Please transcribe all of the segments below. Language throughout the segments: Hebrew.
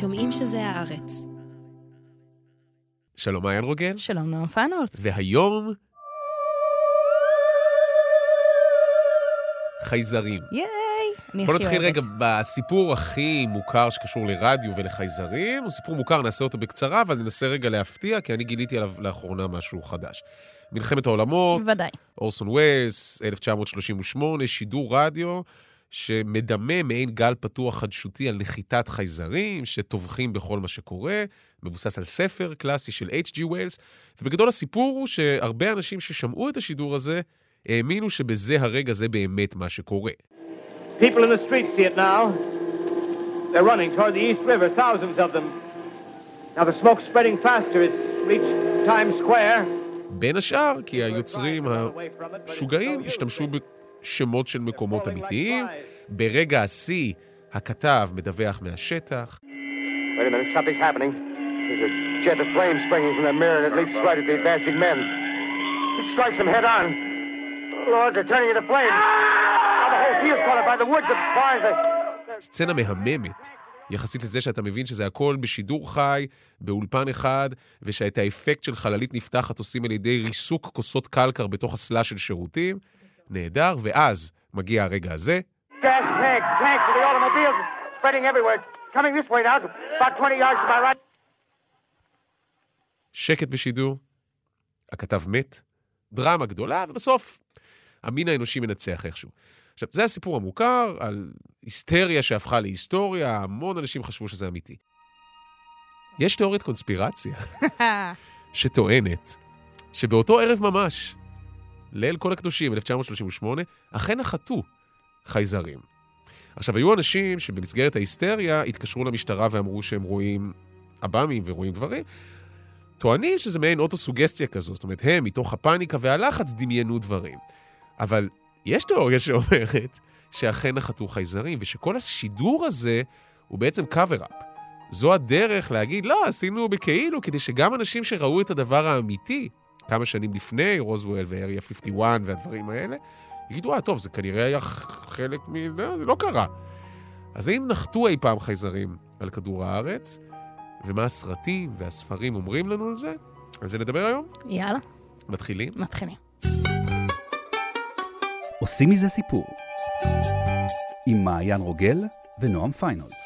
שומעים שזה הארץ. שלום, מעיין רוגל. שלום, נועם פיינולט. והיום... חייזרים. ייי! אני בוא נתחיל. רגע בסיפור הכי מוכר שקשור לרדיו ולחייזרים. הוא סיפור מוכר, נעשה אותו בקצרה, אבל ננסה רגע להפתיע, כי אני גיליתי עליו לאחרונה משהו חדש. מלחמת העולמות, ודאי. אורסון ווילס, 1938, שידור רדיו שמדמה מעין גל פתוח חדשותי על נחיתת חייזרים שטובחים בכל מה שקורה, מבוסס על ספר קלאסי של H.G. ווילס, ובגדול הסיפור הוא שהרבה אנשים ששמעו את השידור הזה האמינו שבזה הרגע זה באמת מה שקורה. People in the streets see it now. They're running toward the East River, thousands of them. Now the smoke's spreading faster. It's reached Times Square. בין השאר, כי היוצרים המשוגעים השתמשו בשמות של מקומות אמיתיים. ברגע השיא, הכתב מדווח מהשטח. Wait a minute, something's happening. There's a jet of flame springing from the mirror and it leaps right at the advancing men. It strikes them head on. Lord, they're turning into flames. Now the whole field's caught up by the woods, the bars, the... סצנה מהממת. יחסית לזה שאתה מבין שזה הכל בשידור חי, באולפן אחד, ושאת האפקט של חללית נפתחת עושים על ידי ריסוק כוסות קלקר בתוך אסלה של שירותים. נהדר, ואז מגיע הרגע הזה, Gas tanks, tanks for the automobiles, spreading everywhere. It's coming this way now, about 20 yards to my right. שקט בשידור, הכתב מת, דרמה גדולה, ובסוף המין האנושי מנצח איכשהו. עכשיו, זה הסיפור המוכר על היסטריה שהפכה להיסטוריה, המון אנשים חשבו שזה אמיתי. יש תיאוריית קונספירציה שטוענת שבאותו ערב ממש, ליל כל הקדושים, 1938, אכן נחתו חייזרים. עכשיו, היו אנשים שבמסגרת ההיסטריה התקשרו למשטרה ואמרו שהם רואים עב"מים ורואים דברים, טוענים שזה מעין אוטוסוגסטיה כזו, זאת אומרת, הם, מתוך הפאניקה והלחץ, דמיינו דברים. אבל יש תיאוריה שאומרת שאכן נחתו חייזרים, ושכל השידור הזה הוא בעצם cover-up. זו הדרך להגיד, לא, עשינו בכאילו, כדי שגם אנשים שראו את הדבר האמיתי, כמה שנים לפני, רוזוול ואריה 51 והדברים האלה, יגידו, אה, טוב, זה כנראה היה חלק מ... לא, זה לא קרה. אז האם נחתו אי פעם חייזרים על כדור הארץ, ומה הסרטים והספרים אומרים לנו על זה? על זה נדבר היום? יאללה, מתחילים? מתחילים. עושים מזה סיפור. עם מעיין רוגל ונועם פיינולס.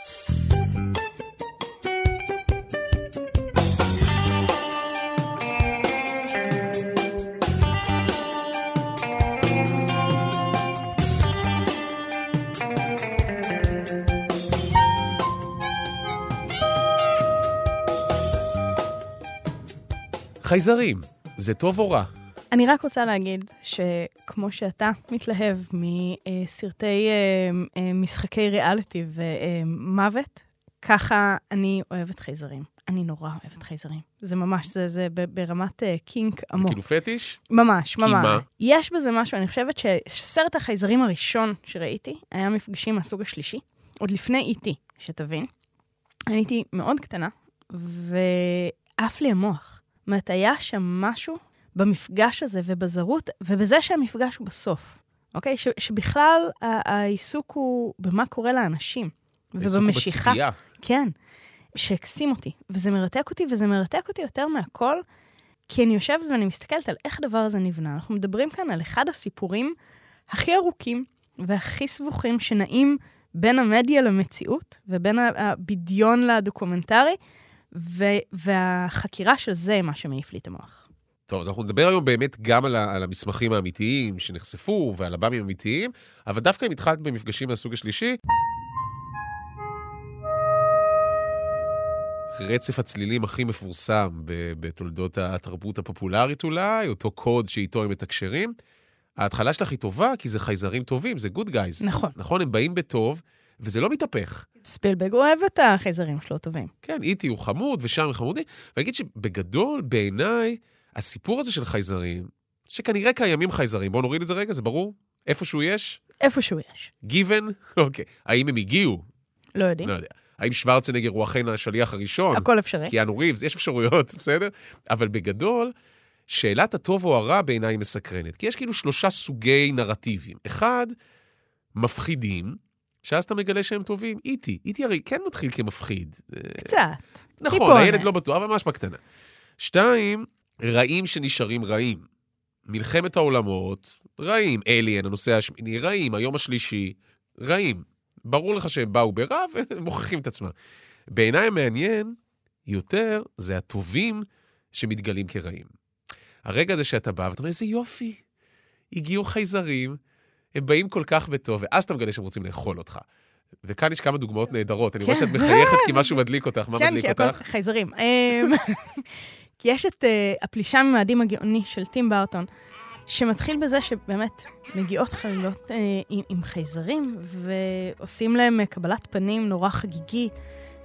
חייזרים, זה טוב או רע? אני רק רוצה להגיד שכמו שאתה מתלהב מסרטי אה, אה, משחקי ריאליטי ומוות, ככה אני אוהבת חייזרים. אני נורא אוהבת חייזרים. זה ממש, זה, זה ברמת אה, קינק זה עמוק. כאילו פטיש? ממש, ממש. מה? יש בזה משהו, אני חושבת שסרט החייזרים הראשון שראיתי היה מפגשים מהסוג השלישי, עוד לפני E.T., שתבין. אני הייתי מאוד קטנה, ועף לי המוח. אומרת, היה שם משהו במפגש הזה ובזרות, ובזה שהמפגש הוא בסוף, אוקיי? ש, שבכלל העיסוק הוא במה קורה לאנשים. ובמשיכה. בציפייה. כן, שהקסים אותי, וזה מרתק אותי, וזה מרתק אותי יותר מהכל, כי אני יושבת ואני מסתכלת על איך הדבר הזה נבנה. אנחנו מדברים כאן על אחד הסיפורים הכי ארוכים והכי סבוכים שנעים בין המדיה למציאות, ובין הבדיון לדוקומנטרי, ו- והחקירה של זה מה שמעיף לי את המוח. טוב, אז אנחנו נדבר היום באמת גם על, ה- על המסמכים האמיתיים שנחשפו ועל הבאמים האמיתיים, אבל דווקא אם התחלת במפגשים מהסוג השלישי, רצף הצלילים הכי מפורסם בתולדות התרבות הפופולרית אולי, אותו קוד שאיתו הם מתקשרים. ההתחלה שלך היא טובה, כי זה חייזרים טובים, זה גוד גייז. נכון. נכון, הם באים בטוב, וזה לא מתהפך. ספילברג אוהב את החייזרים שלו טובים. כן, איטי הוא חמוד ושם חמודי. ואני אגיד שבגדול, בעיניי, הסיפור הזה של חייזרים, שכנראה קיימים חייזרים, בואו נוריד את זה רגע, זה ברור? איפשהו יש? איפשהו יש. גיוון? אוקיי. האם הם הגיעו? לא יודעים. לא יודע. האם שוורצנגר הוא אכן השליח הראשון? הכל אפשרי. קיאנו ריבס, יש אפשרויות, בסדר? אבל בגדול, שאלת הטוב או הרע בעיניי מסקרנת. כי יש כאילו שלושה סוגי נרטיבים. אחד, מפחידים, שאז אתה מגלה שהם טובים. איטי, איטי הרי כן מתחיל כמפחיד. קצת. נכון, טיפונת. הילד לא בטוח, אבל ממש בקטנה. שתיים, רעים שנשארים רעים. מלחמת העולמות, רעים. אליאן, הנושא השמיני, רעים. היום השלישי, רעים. ברור לך שהם באו ברע ומוכיחים את עצמם. בעיניי המעניין יותר זה הטובים שמתגלים כרעים. הרגע הזה שאתה בא ואתה אומר, איזה יופי, הגיעו חייזרים, הם באים כל כך בטוב, ואז אתה מגלה שהם רוצים לאכול אותך. וכאן יש כמה דוגמאות נהדרות. אני רואה כן. שאת מחייכת כי משהו מדליק אותך. מה כן, מדליק כי הכל אותך? חייזרים. אמ, כי יש את אה, הפלישה ממאדים הגאוני של טים בארטון, שמתחיל בזה שבאמת מגיעות חלילות אה, עם, חייזרים, ועושים להם אה, קבלת פנים נורא חגיגית,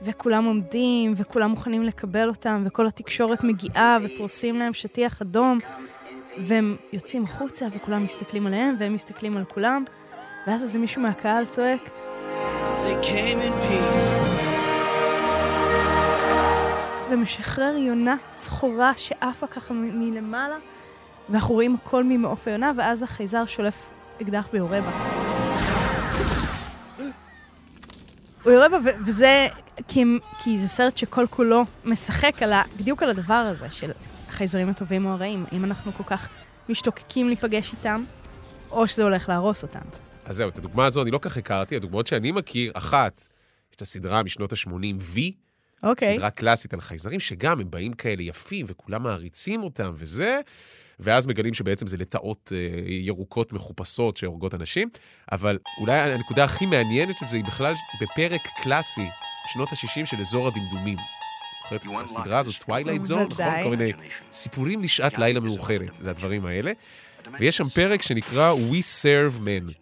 וכולם עומדים, וכולם מוכנים לקבל אותם, וכל התקשורת מגיעה, ופורסים להם שטיח אדום, והם יוצאים החוצה, וכולם מסתכלים עליהם, והם מסתכלים על כולם, ואז איזה מישהו מהקהל צועק. ומשחרר יונה צחורה שעפה ככה מ- מלמעלה, ואנחנו רואים הכל ממעוף היונה, ואז החייזר שולף אקדח ויורה בה. הוא יורה בה, ו- וזה כי, כי זה סרט שכל כולו משחק על ה, בדיוק על הדבר הזה של החייזרים הטובים או הרעים. האם אנחנו כל כך משתוקקים להיפגש איתם, או שזה הולך להרוס אותם. אז זהו, את הדוגמה הזו אני לא כך הכרתי. הדוגמאות שאני מכיר, אחת, יש את הסדרה משנות ה-80, V, אוקיי. סדרה קלאסית על חייזרים, שגם הם באים כאלה יפים, וכולם מעריצים אותם וזה, ואז מגלים שבעצם זה לטאות אה, ירוקות מחופשות שהורגות אנשים. אבל אולי הנקודה הכי מעניינת של זה היא בכלל בפרק קלאסי, שנות ה-60 של אזור הדמדומים. זוכרת את הסדרה הזאת, Twilight Zone, נכון? כל מיני סיפורים לשעת לילה מאוחרת, זה הדברים האלה. ויש שם פרק שנקרא We Serve Men,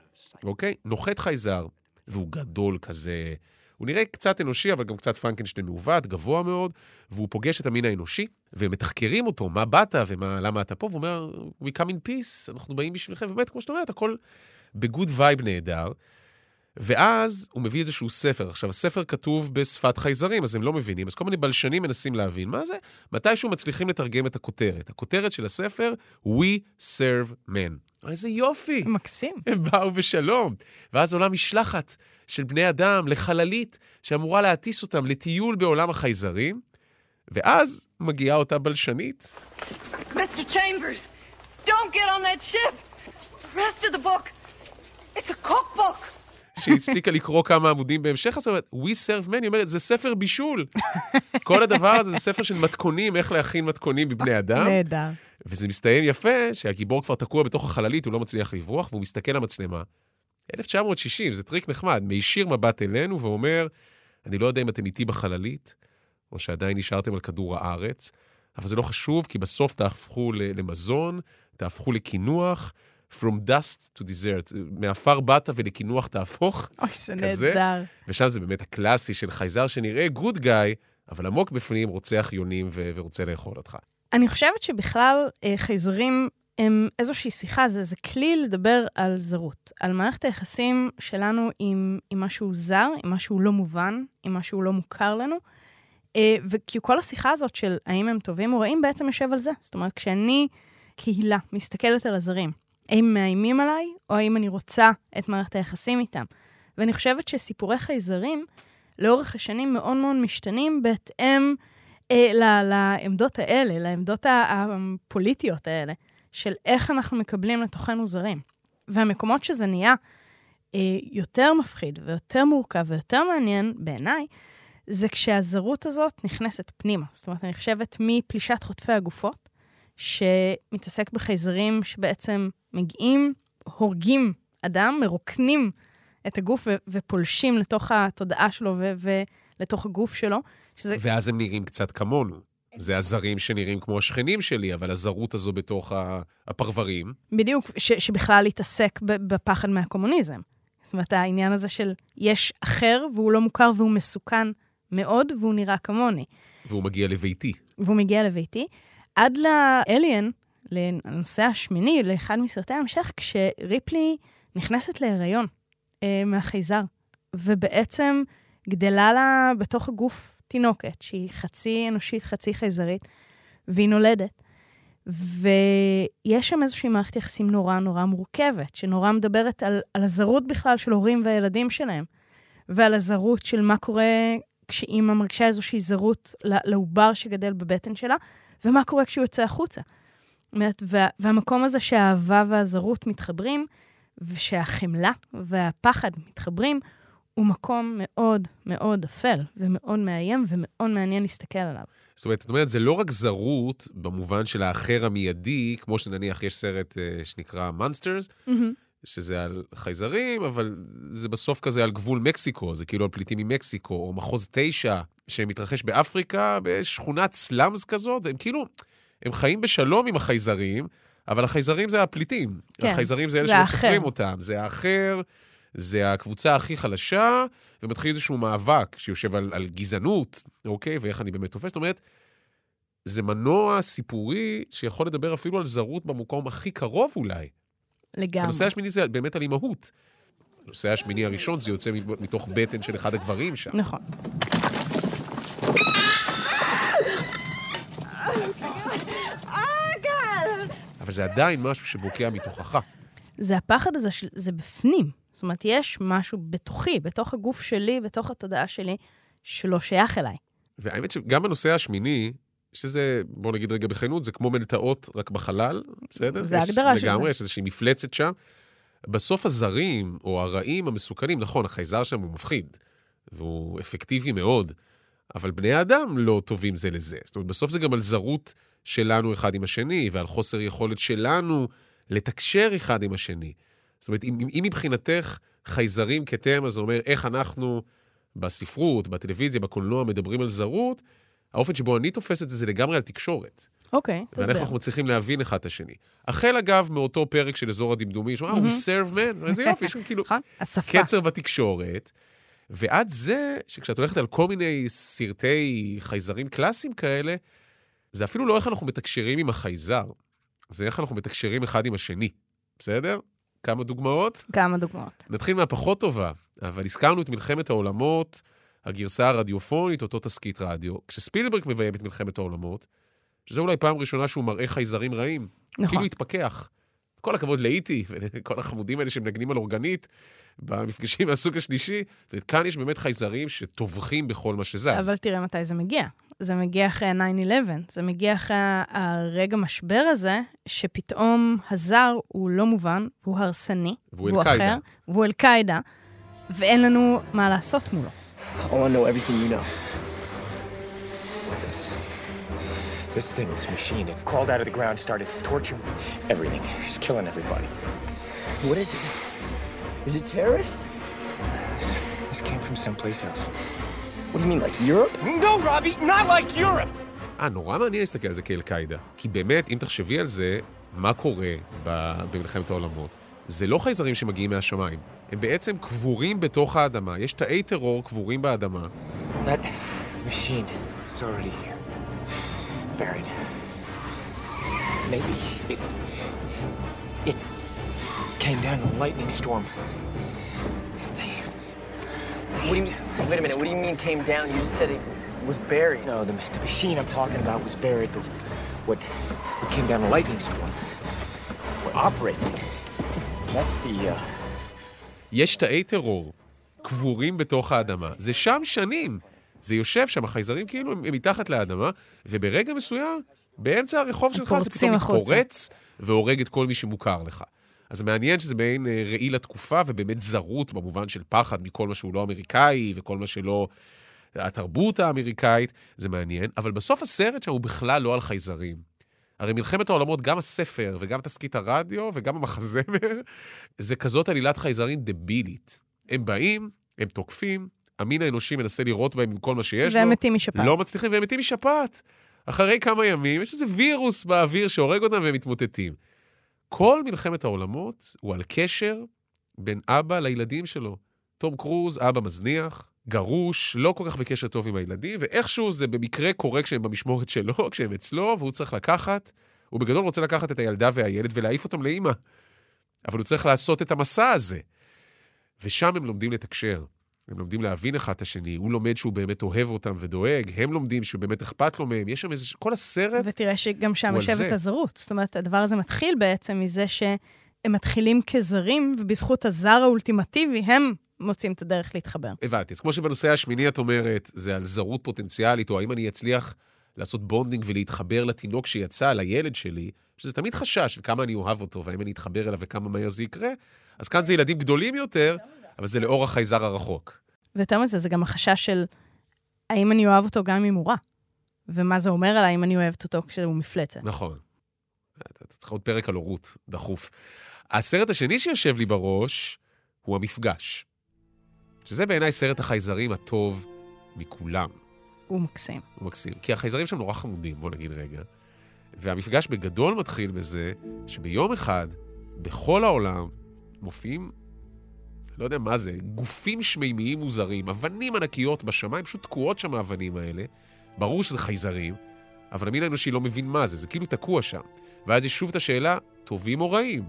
אוקיי? נוחת חייזר, והוא גדול כזה. הוא נראה קצת אנושי, אבל גם קצת פרנקנשטיין מעוות, גבוה מאוד, והוא פוגש את המין האנושי, ומתחקרים אותו, מה באת ולמה אתה פה, והוא אומר, We come in peace, אנחנו באים בשבילכם, ובאמת, כמו שאת אומרת, הכל ב good vibe נהדר. ואז הוא מביא איזשהו ספר. עכשיו, הספר כתוב בשפת חייזרים, אז הם לא מבינים, אז כל מיני בלשנים מנסים להבין מה זה. מתישהו מצליחים לתרגם את הכותרת. הכותרת של הספר, We Serve Men. איזה יופי! מקסים. הם באו בשלום. ואז עולה משלחת של בני אדם לחללית שאמורה להטיס אותם לטיול בעולם החייזרים, ואז מגיעה אותה בלשנית, Mr. Chambers, don't get on that ship. The rest of the book, it's a cookbook. שהספיקה לקרוא כמה עמודים בהמשך, אז היא אומרת, We serve men, היא אומרת, זה ספר בישול. כל הדבר הזה זה ספר של מתכונים, איך להכין מתכונים בבני אדם. נהדר. וזה מסתיים יפה, שהגיבור כבר תקוע בתוך החללית, הוא לא מצליח לברוח, והוא מסתכל למצלמה. 1960, זה טריק נחמד, מישיר מבט אלינו ואומר, אני לא יודע אם אתם איתי בחללית, או שעדיין נשארתם על כדור הארץ, אבל זה לא חשוב, כי בסוף תהפכו למזון, תהפכו לקינוח, From dust to dessert, מעפר באת ולקינוח תהפוך, אוי, זה. נהדר. ושם זה באמת הקלאסי של חייזר שנראה good guy, אבל עמוק בפנים רוצח יונים ו- ורוצה לאכול אותך. אני חושבת שבכלל אה, חייזרים הם איזושהי שיחה, זה, זה כלי לדבר על זרות, על מערכת היחסים שלנו עם, עם משהו זר, עם משהו לא מובן, עם משהו לא מוכר לנו. אה, וכי כל השיחה הזאת של האם הם טובים או רעים בעצם יושב על זה. זאת אומרת, כשאני קהילה מסתכלת על הזרים, האם מאיימים עליי, או האם אני רוצה את מערכת היחסים איתם. ואני חושבת שסיפורי חייזרים, לאורך השנים מאוד מאוד משתנים בהתאם אה, לעמדות האלה, לעמדות הפוליטיות האלה, של איך אנחנו מקבלים לתוכנו זרים. והמקומות שזה נהיה אה, יותר מפחיד ויותר מורכב ויותר מעניין, בעיניי, זה כשהזרות הזאת נכנסת פנימה. זאת אומרת, אני חושבת מפלישת חוטפי הגופות, שמתעסק בחייזרים שבעצם מגיעים, הורגים אדם, מרוקנים את הגוף ו- ופולשים לתוך התודעה שלו ו- ולתוך הגוף שלו. שזה ואז הם נראים קצת כמונו. זה הזרים שנראים כמו השכנים שלי, אבל הזרות הזו בתוך הפרברים. בדיוק, ש- שבכלל להתעסק ב- בפחד מהקומוניזם. זאת אומרת, העניין הזה של יש אחר והוא לא מוכר והוא מסוכן מאוד והוא נראה כמוני. והוא מגיע לביתי. והוא מגיע לביתי, עד לאליאן, לנושא השמיני, לאחד מסרטי ההמשך, כשריפלי נכנסת להיריון אה, מהחייזר, ובעצם גדלה לה בתוך הגוף תינוקת, שהיא חצי אנושית, חצי חייזרית, והיא נולדת. ויש שם איזושהי מערכת יחסים נורא נורא מורכבת, שנורא מדברת על, על הזרות בכלל של הורים והילדים שלהם. ועל הזרות של מה קורה כשאימא מרגישה איזושהי זרות לעובר שגדל בבטן שלה, ומה קורה כשהוא יוצא החוצה. אומרת, וה, והמקום הזה שהאהבה והזרות מתחברים, ושהחמלה והפחד מתחברים, הוא מקום מאוד מאוד אפל, ומאוד מאיים, ומאוד מעניין להסתכל עליו. זאת אומרת, זאת אומרת, זה לא רק זרות במובן של האחר המיידי, כמו שנניח יש סרט uh, שנקרא Monsters, שזה על חייזרים, אבל זה בסוף כזה על גבול מקסיקו, זה כאילו על פליטים ממקסיקו, או מחוז תשע, שמתרחש באפריקה, בשכונת סלאמס כזאת, והם כאילו, הם חיים בשלום עם החייזרים, אבל החייזרים זה הפליטים. כן, החייזרים זה אלה שלא. סופרים אותם. זה האחר, זה הקבוצה הכי חלשה, ומתחיל איזשהו מאבק שיושב על, על גזענות, אוקיי? ואיך אני באמת תופס. זאת אומרת, זה מנוע סיפורי שיכול לדבר אפילו על זרות במקום הכי קרוב אולי. לגמרי. הנושא השמיני זה באמת על אימהות. הנושא השמיני הראשון זה יוצא מתוך בטן של אחד הגברים שם. נכון. אבל זה עדיין משהו שבוקע מתוכך. זה הפחד הזה, זה בפנים. זאת אומרת, יש משהו בתוכי, בתוך הגוף שלי, בתוך התודעה שלי, שלא שייך אליי. והאמת שגם בנושא השמיני, שזה, בוא נגיד רגע בכנות, זה כמו מלטעות רק בחלל, בסדר? זה ההגדרה של לגמרי, זה. יש איזושהי מפלצת שם. בסוף הזרים, או הרעים המסוכנים, נכון, החייזר שם הוא מפחיד, והוא אפקטיבי מאוד, אבל בני האדם לא טובים זה לזה. זאת אומרת, בסוף זה גם על זרות שלנו אחד עם השני, ועל חוסר יכולת שלנו לתקשר אחד עם השני. זאת אומרת, אם, אם מבחינתך חייזרים כתמה, זה אומר איך אנחנו בספרות, בטלוויזיה, בקולנוע, מדברים על זרות, האופן שבו אני תופס את זה, זה לגמרי על תקשורת. אוקיי, ואנחנו תסביר. אנחנו מצליחים להבין אחד את השני. החל, אגב, מאותו פרק של אזור הדמדומים, שאומר, אה, we serve איזה יופי, יש כאילו נכון? קצר בתקשורת. ועד זה, שכשאת הולכת על כל מיני סרטי חייזרים קלאסיים כאלה, זה אפילו לא איך אנחנו מתקשרים עם החייזר, זה איך אנחנו מתקשרים אחד עם השני, בסדר? כמה דוגמאות? כמה דוגמאות. נתחיל מהפחות טובה, אבל הזכרנו את מלחמת העולמות, הגרסה הרדיופונית, אותו תסקית רדיו. כשספילברג מביים את מלחמת העולמות, שזו אולי פעם ראשונה שהוא מראה חייזרים רעים. נכון. כאילו התפכח. כל הכבוד לאיטי ולכל החמודים האלה שמנגנים על אורגנית במפגשים מהסוג השלישי. זאת אומרת, כאן יש באמת חייזרים שטובחים בכל מה שזז. אבל תראה מתי זה מגיע. זה מגיע אחרי ה-9-11, זה מגיע אחרי הרגע משבר הזה, שפתאום הזר הוא לא מובן, והוא הרסני, והוא אל-קאעידה. אחר, והוא אל-קאעידה, ואין לנו מה לעשות מולו. I want to know everything you know. This, thing, this machine, it crawled out of the ground, started to torture everything. It's killing everybody. What is it? Is it terrorists? This, this came from someplace else. What do you mean, like Europe? No, Robbie, not like Europe! אה, נורא מעניין להסתכל על זה כאל-קאעידה. כי באמת, אם תחשבי על זה, מה קורה במלחמת העולמות? זה לא חייזרים שמגיעים מהשמיים. הם בעצם קבורים בתוך האדמה. יש תאי טרור קבורים באדמה. That machine is already here. Buried. Maybe it. It came down in a lightning storm. They- What do you mean? Wait a minute. What do you mean came down? You just said it was buried. No, the, the machine I'm talking about was buried, but what, what came down a lightning storm? What operates it? That's the, uh, יש תאי טרור קבורים בתוך האדמה. זה שם שנים. זה יושב שם, החייזרים כאילו הם, הם מתחת לאדמה, וברגע מסוים, באמצע הרחוב שלך זה פתאום. מתפורץ והורג את כל מי שמוכר לך. אז מעניין שזה מעין אה, ראי לתקופה, ובאמת זרות במובן של פחד מכל מה שהוא לא אמריקאי, וכל מה שלא... התרבות האמריקאית, זה מעניין, אבל בסוף הסרט שם הוא בכלל לא על חייזרים. הרי מלחמת העולמות, גם הספר וגם תסקית הרדיו וגם המחזמר, זה כזאת עלילת חייזרים דבילית. הם באים, הם תוקפים, המין האנושי מנסה לירות בהם עם כל מה שיש והם לו. מתים משפעת. לא מצליחים, והם מתים משפעת. אחרי כמה ימים, יש איזה וירוס באוויר שהורג אותם והם מתמוטטים. כל מלחמת העולמות הוא על קשר בין אבא לילדים שלו. תום קרוז, אבא מזניח, גרוש, לא כל כך בקשר טוב עם הילדים, ואיכשהו זה במקרה קורה כשהם במשמורת שלו, כשהם אצלו, והוא צריך לקחת, הוא בגדול רוצה לקחת את הילדה והילד ולהעיף אותם לאימא. אבל הוא צריך לעשות את המסע הזה. ושם הם לומדים לתקשר. הם לומדים להבין אחד את השני, הוא לומד שהוא באמת אוהב אותם ודואג, הם לומדים שבאמת אכפת לו מהם, יש שם איזה... כל הסרט ותראה שגם שם יושבת. הזרות. זאת אומרת, הדבר הזה מתחיל בעצם מזה שהם מתחילים כזרים, ובזכות הזר האולטימטיבי הם מוצאים את הדרך להתחבר. הבנתי. אז כמו שבנוסע השמיני את אומרת, זה על זרות פוטנציאלית, או האם אני אצליח לעשות bonding ולהתחבר לתינוק שיצא, לילד שלי, שזה תמיד חשש של כמה אני אוהב אותו, והאם אני אתחבר אליו וכמה מהר זה יקרה. אז כאן זה ילדים גדולים יותר, אבל זה לאור החייזר הרחוק. ויותר מזה, זה גם החשש של האם אני אוהב אותו גם אם הוא רע. ומה זה אומר עליי אם אני אוהבת אותו כשהוא מפלצת. נכון. אתה צריך עוד פרק על הורות, דחוף. הסרט השני שיושב לי בראש הוא המפגש. שזה בעיניי סרט החייזרים הטוב מכולם. הוא מקסים. הוא מקסים. כי החייזרים שם נורא חמודים, בוא נגיד רגע. והמפגש בגדול מתחיל בזה שביום אחד, בכל העולם, מופיעים, לא יודע מה זה, גופים שמימיים מוזרים, אבנים ענקיות בשמיים, פשוט תקועות שם האבנים האלה. ברור שזה חייזרים, אבל המין האנושי לא מבין מה זה, זה כאילו תקוע שם. ואז יש שוב את השאלה, טובים או רעים?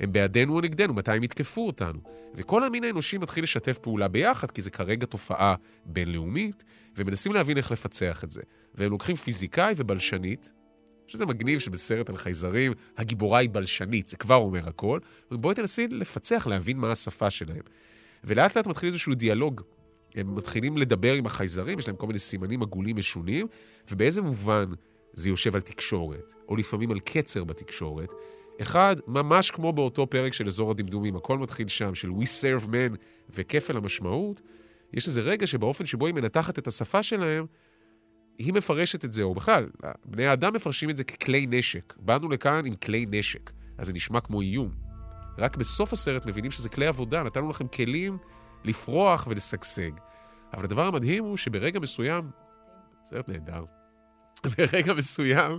הם בעדנו או נגדנו, מתי הם יתקפו אותנו? וכל המין האנושי מתחיל לשתף פעולה ביחד, כי זה כרגע תופעה בינלאומית, ומנסים להבין איך לפצח את זה. והם לוקחים פיזיקאי ובלשנית, שזה מגניב שבסרט על חייזרים הגיבורה היא בלשנית, זה כבר אומר הכל, ובואי תנסי לפצח, להבין מה השפה שלהם. ולאט לאט מתחיל איזשהו דיאלוג. הם מתחילים לדבר עם החייזרים, יש להם כל מיני סימנים עגולים משונים, ובאיזה מובן זה יושב על תקשורת, או לפעמים על קצר בתקשורת. אחד, ממש כמו באותו פרק של אזור הדמדומים, הכל מתחיל שם, של We serve men וכפל המשמעות, יש איזה רגע שבאופן שבו היא מנתחת את השפה שלהם, היא מפרשת את זה, או בכלל, בני האדם מפרשים את זה ככלי נשק. באנו לכאן עם כלי נשק, אז זה נשמע כמו איום. רק בסוף הסרט מבינים שזה כלי עבודה, נתנו לכם כלים לפרוח ולשגשג. אבל הדבר המדהים הוא שברגע מסוים, סרט נהדר, ברגע מסוים,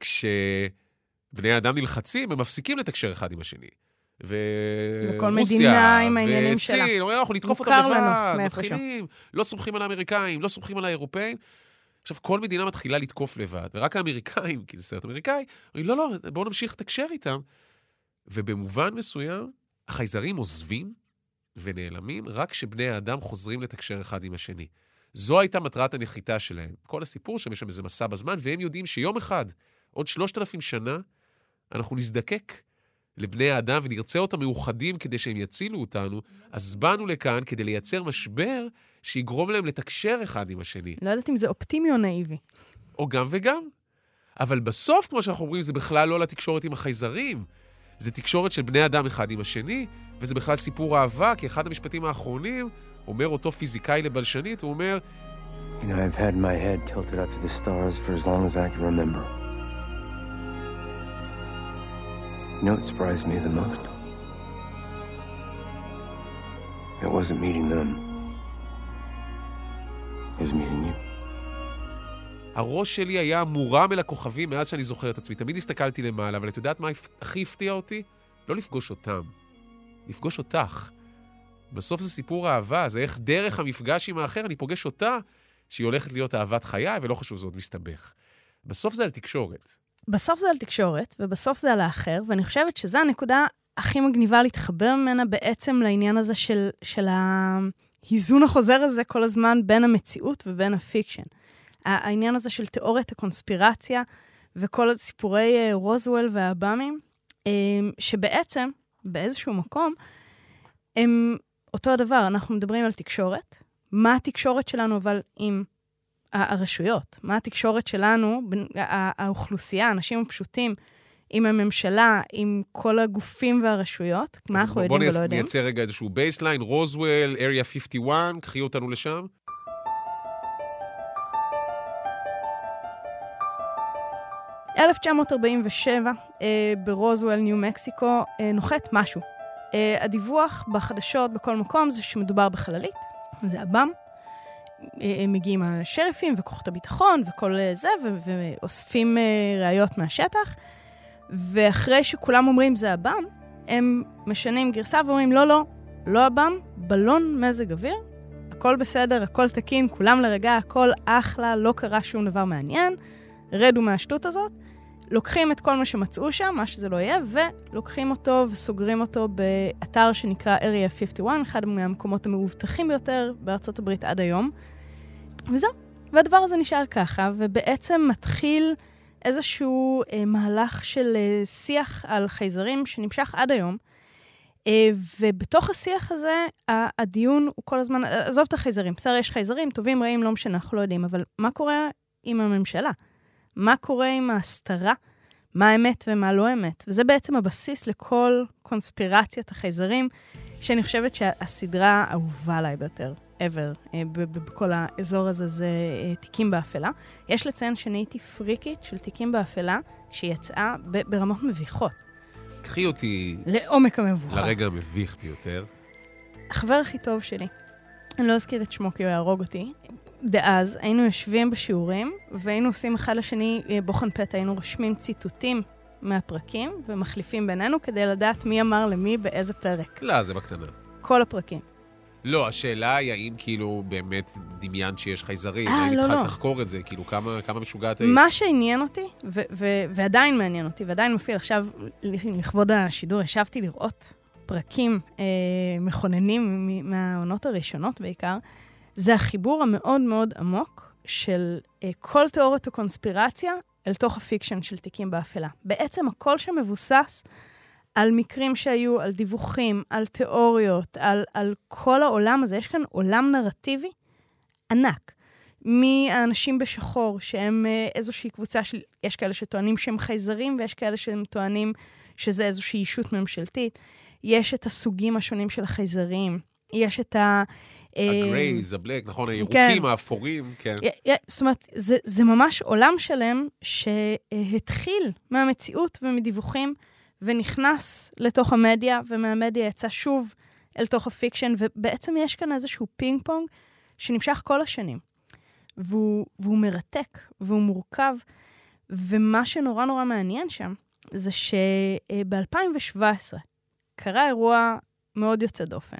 כשבני האדם נלחצים, הם מפסיקים לתקשר אחד עם השני. ורוסיה. וסין, אומרים, אנחנו נתקוף אותם לבד. מתחילים, לא סומכים על האמריקאים, לא סומכים על האירופאים. עכשיו, כל מדינה מתחילה לתקוף לבד, ורק האמריקאים, כי זה סרט אמריקאי, אומרים, לא, לא, בואו נמשיך לתקשר איתם. ובמובן מסוים, החייזרים עוזבים ונעלמים רק כשבני האדם חוזרים לתקשר אחד עם השני. זו הייתה מטרת הנחיתה שלהם. כל הסיפור שם, יש שם איזה מסע בזמן, והם יודעים שיום אחד, עוד שלושת אלפים שנה, אנחנו נזדקק לבני האדם ונרצה אותם מאוחדים כדי שהם יצילו אותנו, אז באנו לכאן כדי לייצר משבר שיגרום להם לתקשר אחד עם השני. לא יודעת אם זה אופטימי או נאיבי. או גם וגם. אבל בסוף, כמו שאנחנו אומרים, זה בכלל לא לתקשורת עם החייזרים. זה תקשורת של בני אדם אחד עם השני, וזה בכלל סיפור אהבה, כי אחד המשפטים האחרונים, אומר אותו פיזיקאי לבלשנית, הוא אומר, You know, I've had my head tilted up to the stars for as long as I can remember. You know what surprised me the most? It wasn't meeting them. You. הראש שלי היה מורם אל הכוכבים מאז שאני זוכר את עצמי. תמיד הסתכלתי למעלה, אבל את יודעת מה הכי הפתיע אותי? לא לפגוש אותם, לפגוש אותך. בסוף זה סיפור אהבה, זה איך דרך המפגש עם האחר אני פוגש אותה, שהיא הולכת להיות אהבת חיי, ולא חשוב, זה עוד מסתבך. בסוף זה על תקשורת. בסוף זה על תקשורת, ובסוף זה על האחר, ואני חושבת שזו הנקודה הכי מגניבה להתחבר ממנה בעצם לעניין הזה של, של ההיזון החוזר הזה כל הזמן בין המציאות ובין ה fiction. העניין הזה של תיאוריית הקונספירציה וכל סיפורי אה, רוזוול והעב"מים, אה, שבעצם, באיזשהו מקום, הם אותו הדבר. אנחנו מדברים על תקשורת. מה התקשורת שלנו, אבל עם הרשויות? מה התקשורת שלנו, האוכלוסייה, האנשים הפשוטים, עם הממשלה, עם כל הגופים והרשויות? מה אנחנו יודעים ולא יודעים? נייצר רגע איזשהו baseline, רוזוול, Area 51, קחי אותנו לשם. ב- 1947, אה, ברוזוול, ניו מקסיקו, אה, נוחת משהו. אה, הדיווח בחדשות בכל מקום זה שמדובר בחללית, זה עב"ם. הם מגיעים השריפים וכוחות הביטחון וכל זה, ואוספים ראיות מהשטח, ואחרי שכולם אומרים זה עב"ם, הם משנים גרסה ואומרים לא, לא, לא עב"ם, בלון מזג אוויר, הכל בסדר, הכל תקין, כולם לרגע, הכל אחלה, לא קרה שום דבר מעניין, רדו מהשטות הזאת. לוקחים את כל מה שמצאו שם, מה שזה לא יהיה, ולוקחים אותו וסוגרים אותו באתר שנקרא Area 51, אחד מהמקומות המאובטחים ביותר בארצות הברית עד היום. וזהו, והדבר הזה נשאר ככה, ובעצם מתחיל איזשהו אה, מהלך של אה, שיח על חייזרים שנמשך עד היום. אה, ובתוך השיח הזה, הדיון הוא כל הזמן, עזוב את החייזרים, בסדר, יש חייזרים, טובים, רעים, לא משנה, אנחנו לא יודעים, אבל מה קורה עם הממשלה? מה קורה עם ההסתרה? מה אמת ומה לא אמת? וזה בעצם הבסיס לכל קונספירציית החייזרים, שאני חושבת שהסדרה האהובה עליי ביותר, ever, אה, בכל האזור הזה, זה אה, תיקים באפלה. יש לציין שאני הייתי פריקית של תיקים באפלה, שהיא יצאה ב- ברמות מביכות, קחי אותי לעומק המבוכה. לרגע המביך ביותר. החבר הכי טוב שלי, אני לא אזכיר את שמו כי הוא יהרוג אותי, דאז היינו יושבים בשיעורים, והיינו עושים אחד לשני אה, בוחן פתע, היינו רושמים ציטוטים מהפרקים ומחליפים בינינו כדי לדעת מי אמר למי באיזה פרק. לא, זה בקטנה. כל הפרקים. לא, השאלה היא האם כאילו באמת דמיינת שיש חייזרים, אה, האם לא, התחלת לא. לחקור את זה, כאילו כמה, כמה משוגעת היית. מה שעניין אותי, ו- ו- ועדיין מעניין אותי, ועדיין מפעיל, עכשיו, לכבוד השידור, ישבתי לראות פרקים אה, מכוננים מהעונות הראשונות בעיקר, זה החיבור המאוד מאוד עמוק של אה, כל תיאוריות הקונספירציה אל תוך ה fiction של תיקים באפלה. בעצם הכל שם מבוסס על מקרים שהיו, על דיווחים, על תיאוריות, על, על כל העולם הזה. יש כאן עולם נרטיבי ענק. מהאנשים בשחור, שהם אה, איזושהי קבוצה של... יש כאלה שטוענים שהם חייזרים, ויש כאלה שהם טוענים שזה איזושהי ישות ממשלתית. יש את הסוגים השונים של החייזרים. יש את ה... אה, ה greys, ה black, נכון, הירוקים, כן. האפורים, כן. זאת אומרת, זה, זה ממש עולם שלם שהתחיל מהמציאות ומדיווחים, ונכנס לתוך המדיה, ומהמדיה יצא שוב אל תוך ה fiction, ובעצם יש כאן איזשהו פינג פונג שנמשך כל השנים. והוא, והוא מרתק, והוא מורכב, ומה שנורא נורא מעניין שם, זה שב-2017 קרה אירוע מאוד יוצא דופן.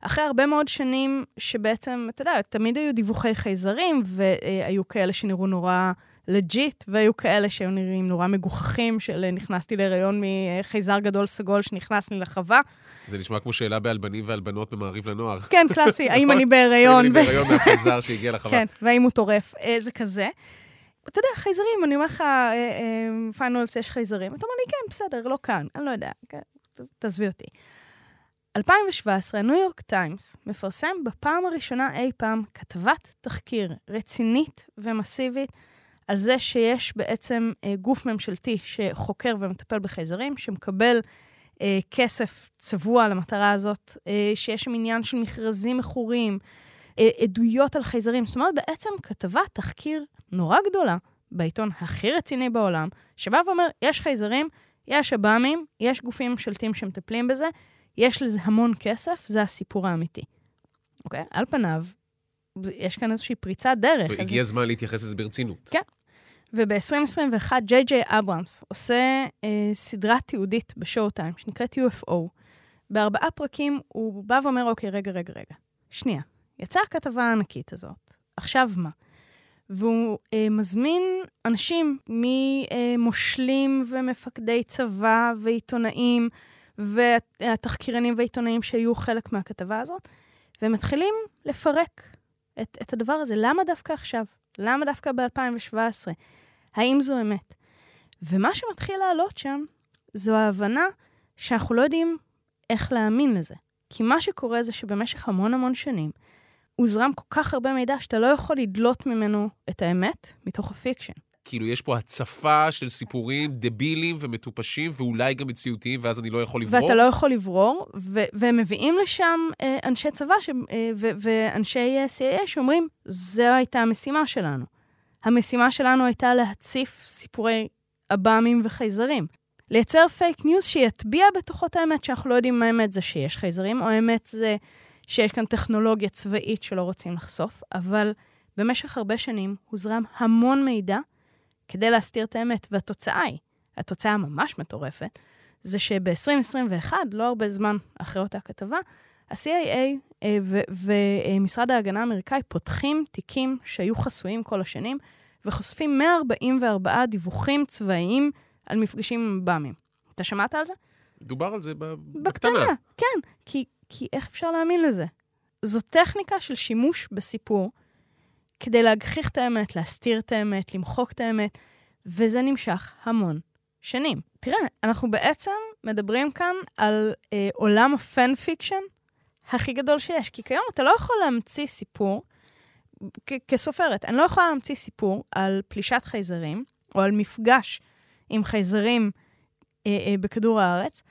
אחרי הרבה מאוד שנים שבעצם, אתה יודע, תמיד היו דיווחי חייזרים, והיו כאלה שנראו נורא legit, והיו כאלה שהיו נראים נורא מגוחכים, של אה, נכנסתי להיריון מחייזר גדול סגול שנכנס לי לחווה. זה נשמע כמו שאלה באלבנים ואלבנות במעריב לנוער. כן, קלאסי, האם אני האם בהיריון? אני ו- בהיריון מהחייזר שהגיע לחווה. כן, והאם הוא טורף. אה, זה כזה. אתה יודע, חייזרים, אני אומר לך, אה, finally יש חייזרים. אתה אומר לי, כן, בסדר, לא כאן, אני לא יודע, כן, תעזבי אותי. 2017, הניו יורק טיימס מפרסם בפעם הראשונה אי פעם כתבת תחקיר רצינית ומסיבית על זה שיש בעצם אה, גוף ממשלתי שחוקר ומטפל בחייזרים, שמקבל אה, כסף צבוע למטרה הזאת, אה, שיש שם עניין של מכרזים מכורים, אה, עדויות על חייזרים. זאת אומרת, בעצם כתבת תחקיר נורא גדולה בעיתון הכי רציני בעולם, שבא ואומר, יש חייזרים, יש עב"מים, יש גופים ממשלתיים שמטפלים בזה, יש לזה המון כסף, זה הסיפור האמיתי. אוקיי? על פניו, יש כאן איזושהי פריצת דרך. והגיע הזמן להתייחס לזה ברצינות. כן. וב-2021, ג'יי ג'יי אברהמס עושה אה, סדרה תיעודית בשואו טיים, שנקראת UFO. בארבעה פרקים הוא בא ואומר, אוקיי, רגע, רגע, רגע. שנייה, יצאה הכתבה הענקית הזאת, עכשיו מה? והוא אה, מזמין אנשים ממושלים ומפקדי צבא ועיתונאים והתחקירנים והעיתונאים שהיו חלק מהכתבה הזאת, והם מתחילים לפרק את, את הדבר הזה. למה דווקא עכשיו? למה דווקא ב-2017? האם זו אמת? ומה שמתחיל לעלות שם, זו ההבנה שאנחנו לא יודעים איך להאמין לזה. כי מה שקורה זה שבמשך המון המון שנים, הוזרם כל כך הרבה מידע שאתה לא יכול לדלות ממנו את האמת מתוך ה fiction. כאילו, יש פה הצפה של סיפורים דבילים ומטופשים, ואולי גם מציאותיים, ואז אני לא יכול לברור. ואתה לא יכול לברור, ו- והם מביאים לשם אה, אנשי צבא ש- אה, ו- ואנשי אה, CIA שאומרים, זו הייתה המשימה שלנו. המשימה שלנו הייתה להציף סיפורי עב"מים וחייזרים. לייצר פייק ניוז שיטביע בתוכו את האמת, שאנחנו לא יודעים מה האמת זה שיש חייזרים, או האמת זה שיש כאן טכנולוגיה צבאית שלא רוצים לחשוף, אבל במשך הרבה שנים הוזרם המון מידע כדי להסתיר את האמת, והתוצאה היא, התוצאה הממש מטורפת, זה שב-2021, לא הרבה זמן אחרי אותה כתבה, ה-CIA אה, ומשרד ההגנה האמריקאי פותחים תיקים שהיו חסויים כל השנים, וחושפים 144 דיווחים צבאיים על מפגשים עם עב"מים. אתה שמעת על זה? דובר על זה ב- בקטנה, בקטנה. כן. כי, כי איך אפשר להאמין לזה? זו טכניקה של שימוש בסיפור כדי להגחיך את האמת, להסתיר את האמת, למחוק את האמת, וזה נמשך המון, שנים. תראה, אנחנו בעצם מדברים כאן על אה, עולם ה fan fiction הכי גדול שיש, כי כיום אתה לא יכול להמציא סיפור, כסופרת, אני לא יכולה להמציא סיפור על פלישת חייזרים, או על מפגש עם חייזרים אה, אה, בכדור הארץ,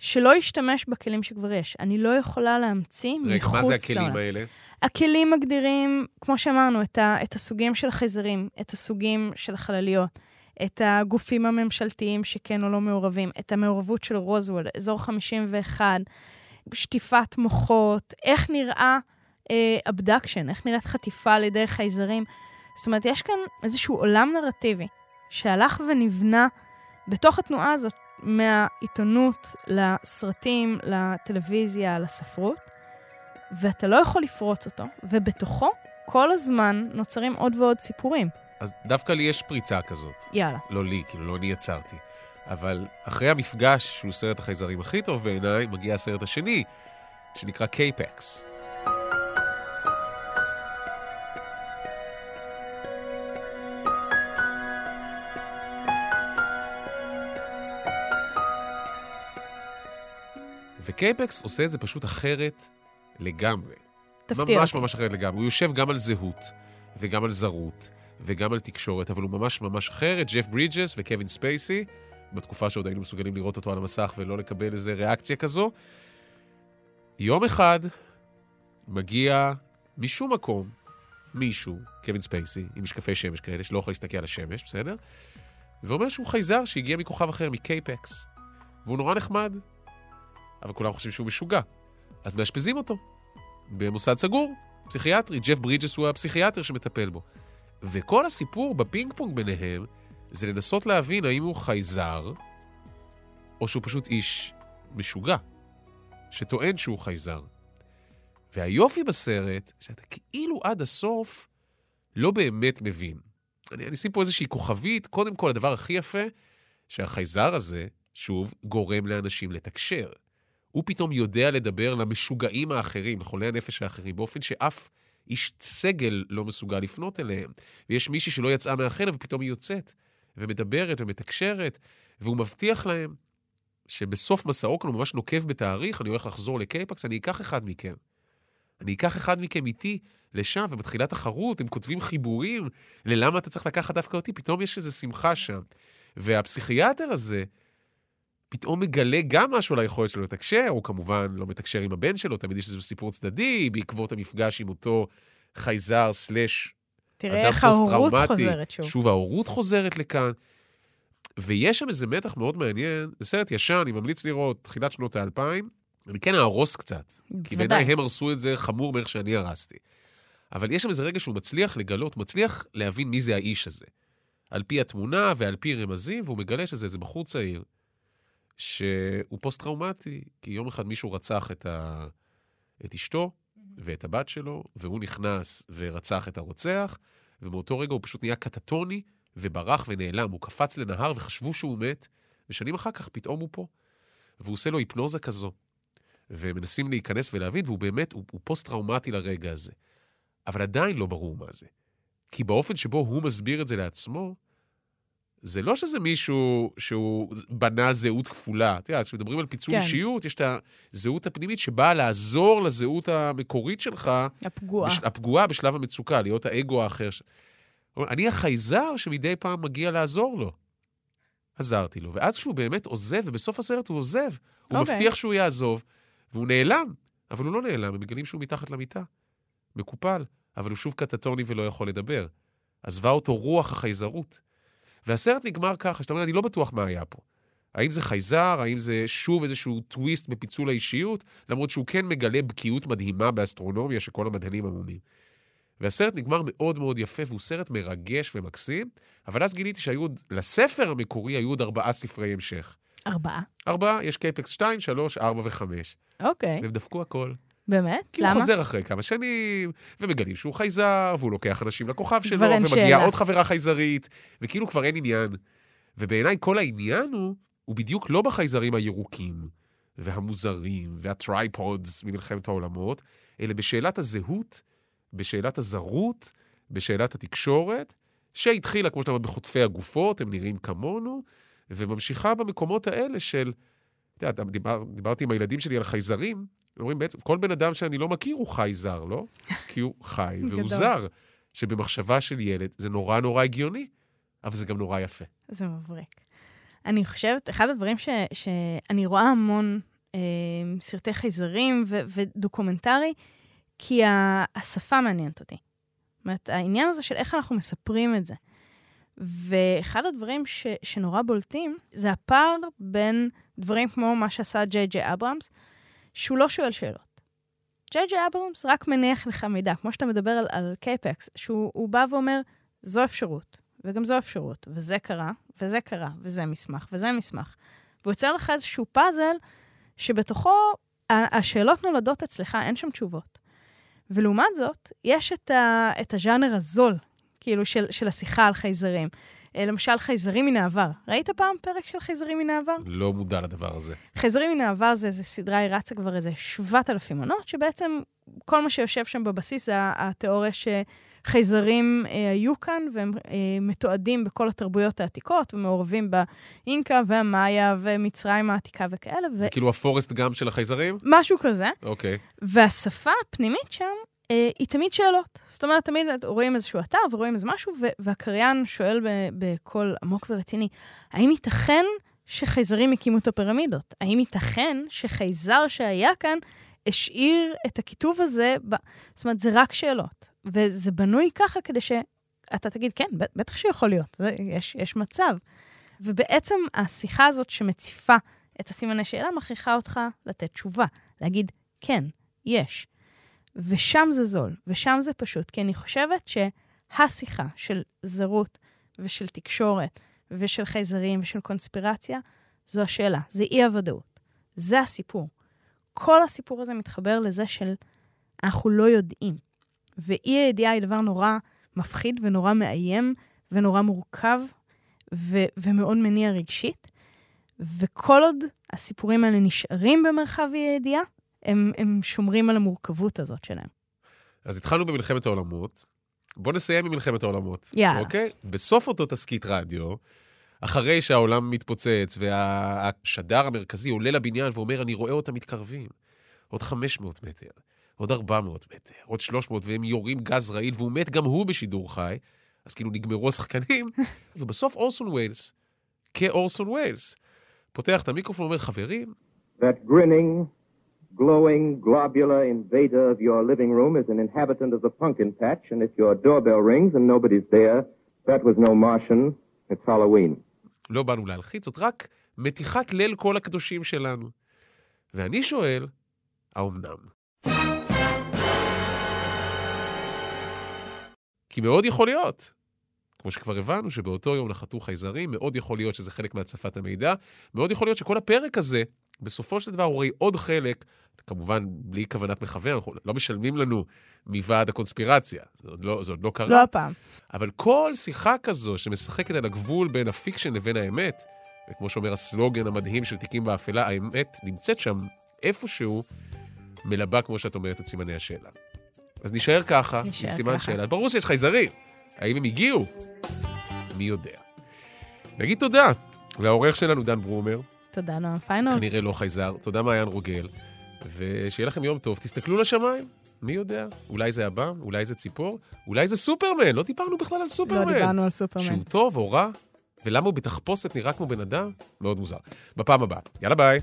שלא ישתמש בכלים שכבר יש. אני לא יכולה להמציא מחוץ רגע, מה זה הכלים לעולם. האלה? הכלים מגדירים, כמו שאמרנו, את, ה, את הסוגים של החייזרים, את הסוגים של החלליות, את הגופים הממשלתיים שכן או לא מעורבים, את המעורבות של רוזוול, אזור 51, שטיפת מוחות, איך נראה אבדקשן, איך נראית חטיפה על ידי חייזרים. זאת אומרת, יש כאן איזשהו עולם נרטיבי שהלך ונבנה בתוך התנועה הזאת, מהעיתונות לסרטים, לטלוויזיה, לספרות, ואתה לא יכול לפרוץ אותו, ובתוכו כל הזמן נוצרים עוד ועוד סיפורים. אז דווקא לי יש פריצה כזאת. יאללה. לא לי, כאילו, לא אני יצרתי. אבל אחרי המפגש, שהוא סרט החייזרים הכי טוב בעיניי, מגיע הסרט השני, שנקרא קייפקס. ו K-PAX עושה את זה פשוט אחרת לגמרי. תפתיע ממש. ממש אחרת לגמרי. הוא יושב גם על זהות, וגם על זרות, וגם על תקשורת, אבל הוא ממש ממש אחרת. ג'ף ברידג'ס וקווין ספייסי, בתקופה שעוד היינו מסוגלים לראות אותו על המסך ולא לקבל איזה ריאקציה כזו. יום אחד מגיע משום מקום מישהו, קווין ספייסי, עם משקפי שמש כאלה, שלא יכול להסתכל על השמש, בסדר? ואומר שהוא חייזר שהגיע מכוכב אחר, מ K-PAX. והוא נורא נחמד, אבל כולם חושבים שהוא משוגע. אז מאשפזים אותו במוסד סגור, פסיכיאטרי. ג'ף ברידג'ס הוא הפסיכיאטר שמטפל בו. וכל הסיפור בפינג פונג ביניהם זה לנסות להבין האם הוא חייזר, או שהוא פשוט איש משוגע, שטוען שהוא חייזר. והיופי בסרט, שאתה כאילו עד הסוף לא באמת מבין. אני, אשים פה איזושהי כוכבית. קודם כל, הדבר הכי יפה, שהחייזר הזה, שוב, גורם לאנשים לתקשר. הוא פתאום יודע לדבר למשוגעים האחרים, לחולי הנפש האחרים, באופן שאף איש סגל לא מסוגל לפנות אליהם. ויש מישהי שלא יצאה מהחדר ופתאום היא יוצאת, ומדברת ומתקשרת, והוא מבטיח להם שבסוף מסעו, כאן הוא ממש נוקב בתאריך, אני הולך לחזור לקייפקס, אני אקח אחד מכם. אני אקח אחד מכם איתי לשם, ומתחילה תחרות, הם כותבים חיבורים ללמה אתה צריך לקחת דווקא אותי, פתאום יש איזו שמחה שם. והפסיכיאטר הזה, פתאום מגלה גם משהו על היכולת שלו לתקשר, הוא כמובן לא מתקשר עם הבן שלו, תמיד יש איזה סיפור צדדי, בעקבות המפגש עם אותו חייזר סלאש תראה איך ההורות. חוזרת שוב. שוב, ההורות חוזרת לכאן. ויש שם איזה מתח מאוד מעניין, זה סרט ישן, אני ממליץ לראות, תחילת שנות האלפיים. אני כן אהרוס קצת, כי בוודאי. בעיניי הם הרסו את זה חמור מאיך שאני הרסתי. אבל יש שם איזה רגע שהוא מצליח לגלות, מצליח להבין מי זה האיש הזה. על פי התמונה ועל פי רמזים, והוא מגלה שזה איזה בחור צעיר, שהוא פוסט-טראומטי, כי יום אחד מישהו רצח את, ה... את אשתו ואת הבת שלו, והוא נכנס ורצח את הרוצח, ומאותו רגע הוא פשוט נהיה קטטוני, וברח ונעלם. הוא קפץ לנהר וחשבו שהוא מת, ושנים אחר כך פתאום הוא פה. והוא עושה לו היפנוזה כזו. ומנסים להיכנס ולהבין, והוא באמת, הוא, הוא פוסט-טראומטי לרגע הזה. אבל עדיין לא ברור מה זה. כי באופן שבו הוא מסביר את זה לעצמו, זה לא שזה מישהו שהוא בנה זהות כפולה. את יודעת, כשמדברים על פיצול כן. אישיות, יש את הזהות הפנימית שבאה לעזור לזהות המקורית שלך, הפגועה. בש... הפגועה בשלב המצוקה, להיות האגו האחר. הוא אני החייזר שמדי פעם מגיע לעזור לו. עזרתי לו. ואז כשהוא באמת עוזב, ובסוף הסרט הוא עוזב, הוא אוקיי. מבטיח שהוא יעזוב, והוא נעלם. אבל הוא לא נעלם, הם מגלים שהוא מתחת למיטה. מקופל, אבל הוא שוב קטטוני ולא יכול לדבר. עזבה אותו רוח החייזרות. והסרט נגמר ככה, שאתה אומר, אני לא בטוח מה היה פה. האם זה חייזר? האם זה שוב איזשהו טוויסט בפיצול האישיות? למרות שהוא כן מגלה בקיאות מדהימה באסטרונומיה שכל המדענים עמומים. והסרט נגמר מאוד מאוד יפה, והוא סרט מרגש ומקסים, אבל אז גיליתי שהיו עוד, לספר המקורי היו עוד ארבעה ספרי המשך. ארבעה. ארבעה, יש K-PAX 2, 3, 4 ו-5. אוקיי. והם דפקו הכל. באמת? כי הוא למה? חוזר אחרי כמה שנים, ומגלים שהוא חייזר, והוא לוקח אנשים לכוכב שלו, ומגיעה שאלה. עוד חברה חייזרית, וכאילו כבר אין עניין. ובעיניי כל העניין הוא, הוא בדיוק לא בחייזרים הירוקים, והמוזרים, וה tripods ממלחמת העולמות, אלא בשאלת הזהות, בשאלת הזרות, בשאלת התקשורת, שהתחילה, כמו שאתה אומר, בחוטפי הגופות, הם נראים כמונו, וממשיכה במקומות האלה של... אתה יודע, דיבר, דיברתי עם הילדים שלי על חייזרים, אומרים בעצם, כל בן אדם שאני לא מכיר הוא חי זר, לא? כי הוא חי והוא. זר. שבמחשבה של ילד זה נורא נורא הגיוני, אבל זה גם נורא יפה. זה מבריק. אני חושבת, אחד הדברים ש, שאני רואה המון אה, סרטי חייזרים ו, ודוקומנטרי, כי ה, השפה מעניינת אותי. זאת אומרת, העניין הזה של איך אנחנו מספרים את זה. ואחד הדברים ש, שנורא בולטים, זה הפער בין דברים כמו מה שעשה ג'יי ג'יי אברהמס, שהוא לא שואל שאלות. ג'יי ג'יי אברהמס רק מניח לך מידע, כמו שאתה מדבר על, על K-PAX, שהוא הוא בא ואומר, זו אפשרות, וגם זו אפשרות, וזה קרה, וזה קרה, וזה מסמך, וזה מסמך. והוא יוצר לך איזשהו פאזל שבתוכו השאלות נולדות אצלך, אין שם תשובות. ולעומת זאת, יש את, ה, את הז'אנר הזול, כאילו, של, של השיחה על חייזרים. אה, למשל, חייזרים מן העבר. ראית פעם פרק של חייזרים מן העבר? לא מודע לדבר הזה. חייזרים מן העבר זה איזה סדרה, היא רצה כבר איזה 7,000 עונות, שבעצם כל מה שיושב שם בבסיס זה התיאוריה שחייזרים אה, היו כאן, והם אה, מתועדים בכל התרבויות העתיקות, ומעורבים באינקה והמאיה ומצרים העתיקה וכאלה, ו- זה כאילו הפורסט גם של החייזרים? משהו כזה. אוקיי. והשפה הפנימית שם היא תמיד שאלות. זאת אומרת, תמיד רואים איזשהו אתר ורואים איזה משהו, והקריין שואל בקול עמוק ורציני, האם ייתכן שחייזרים הקימו את הפירמידות? האם ייתכן שחייזר שהיה כאן השאיר את הכיתוב הזה? ב... זאת אומרת, זה רק שאלות. וזה בנוי ככה כדי שאתה תגיד, כן, בטח שיכול להיות, זה, יש, יש מצב. ובעצם השיחה הזאת שמציפה את הסימני שאלה מכריחה אותך לתת תשובה, להגיד, כן, יש. ושם זה זול, ושם זה פשוט, כי אני חושבת שהשיחה של זרות ושל תקשורת ושל חייזרים ושל קונספירציה, זו השאלה, זה אי-הוודאות. זה הסיפור. כל הסיפור הזה מתחבר לזה של אנחנו לא יודעים. ואי-הידיעה היא דבר נורא מפחיד ונורא מאיים ונורא מורכב ו- ומאוד מניע רגשית. וכל עוד הסיפורים האלה נשארים במרחב אי-הידיעה, הם, הם שומרים על המורכבות הזאת שלהם. אז התחלנו במלחמת העולמות, בואו נסיים עם מלחמת העולמות. יאללה. אוקיי? בסוף אותו תסקית רדיו, אחרי שהעולם מתפוצץ והשדר המרכזי עולה לבניין ואומר, אני רואה אותם מתקרבים. עוד 500 מטר, עוד 400 מטר, עוד 300, והם יורים גז רעיל, והוא מת גם הוא בשידור חי, אז כאילו נגמרו השחקנים, ובסוף אורסון ויילס, כאורסון ויילס, פותח את המיקרופון ואומר, חברים, That grinning, glowing, globular invader of your living room is an inhabitant of the pumpkin patch, and if your doorbell rings and nobody's there, that was no Martian, it's Halloween. לא באנו להלחיץ, זאת רק מתיחת ליל כל הקדושים שלנו. ואני שואל, האומנם? כי מאוד יכול להיות. כמו שכבר הבנו שבאותו יום נחתו חייזרים, מאוד יכול להיות שזה חלק מהצפת המידע, מאוד יכול להיות שכל הפרק הזה, בסופו של דבר הוא הרי עוד חלק, כמובן בלי כוונת מכוון, אנחנו לא משלמים לנו מוועד הקונספירציה, זה עוד לא, זה עוד לא קרה. לא הפעם. אבל כל שיחה כזו שמשחקת על הגבול בין ה fiction לבין האמת, וכמו שאומר הסלוגן המדהים של תיקים באפלה, האמת נמצאת שם איפשהו, מלבה, כמו שאת אומרת, את סימני השאלה. אז נישאר ככה, נישאר עם סימן ככה. שאלה. ברור שיש חייזרים. האם הם הגיעו? מי יודע. נגיד תודה לעורך שלנו, דן ברומר, תודה, נועם פיינהולץ. כנראה לא חייזר, תודה מעיין רוגל, ושיהיה לכם יום טוב, תסתכלו לשמיים, מי יודע, אולי זה הבא, אולי זה ציפור, אולי זה סופרמן, לא דיברנו בכלל על סופרמן. לא דיברנו על סופרמן. שהוא טוב או רע, ולמה הוא בתחפושת נראה כמו בן אדם? מאוד מוזר. בפעם הבאה. יאללה ביי.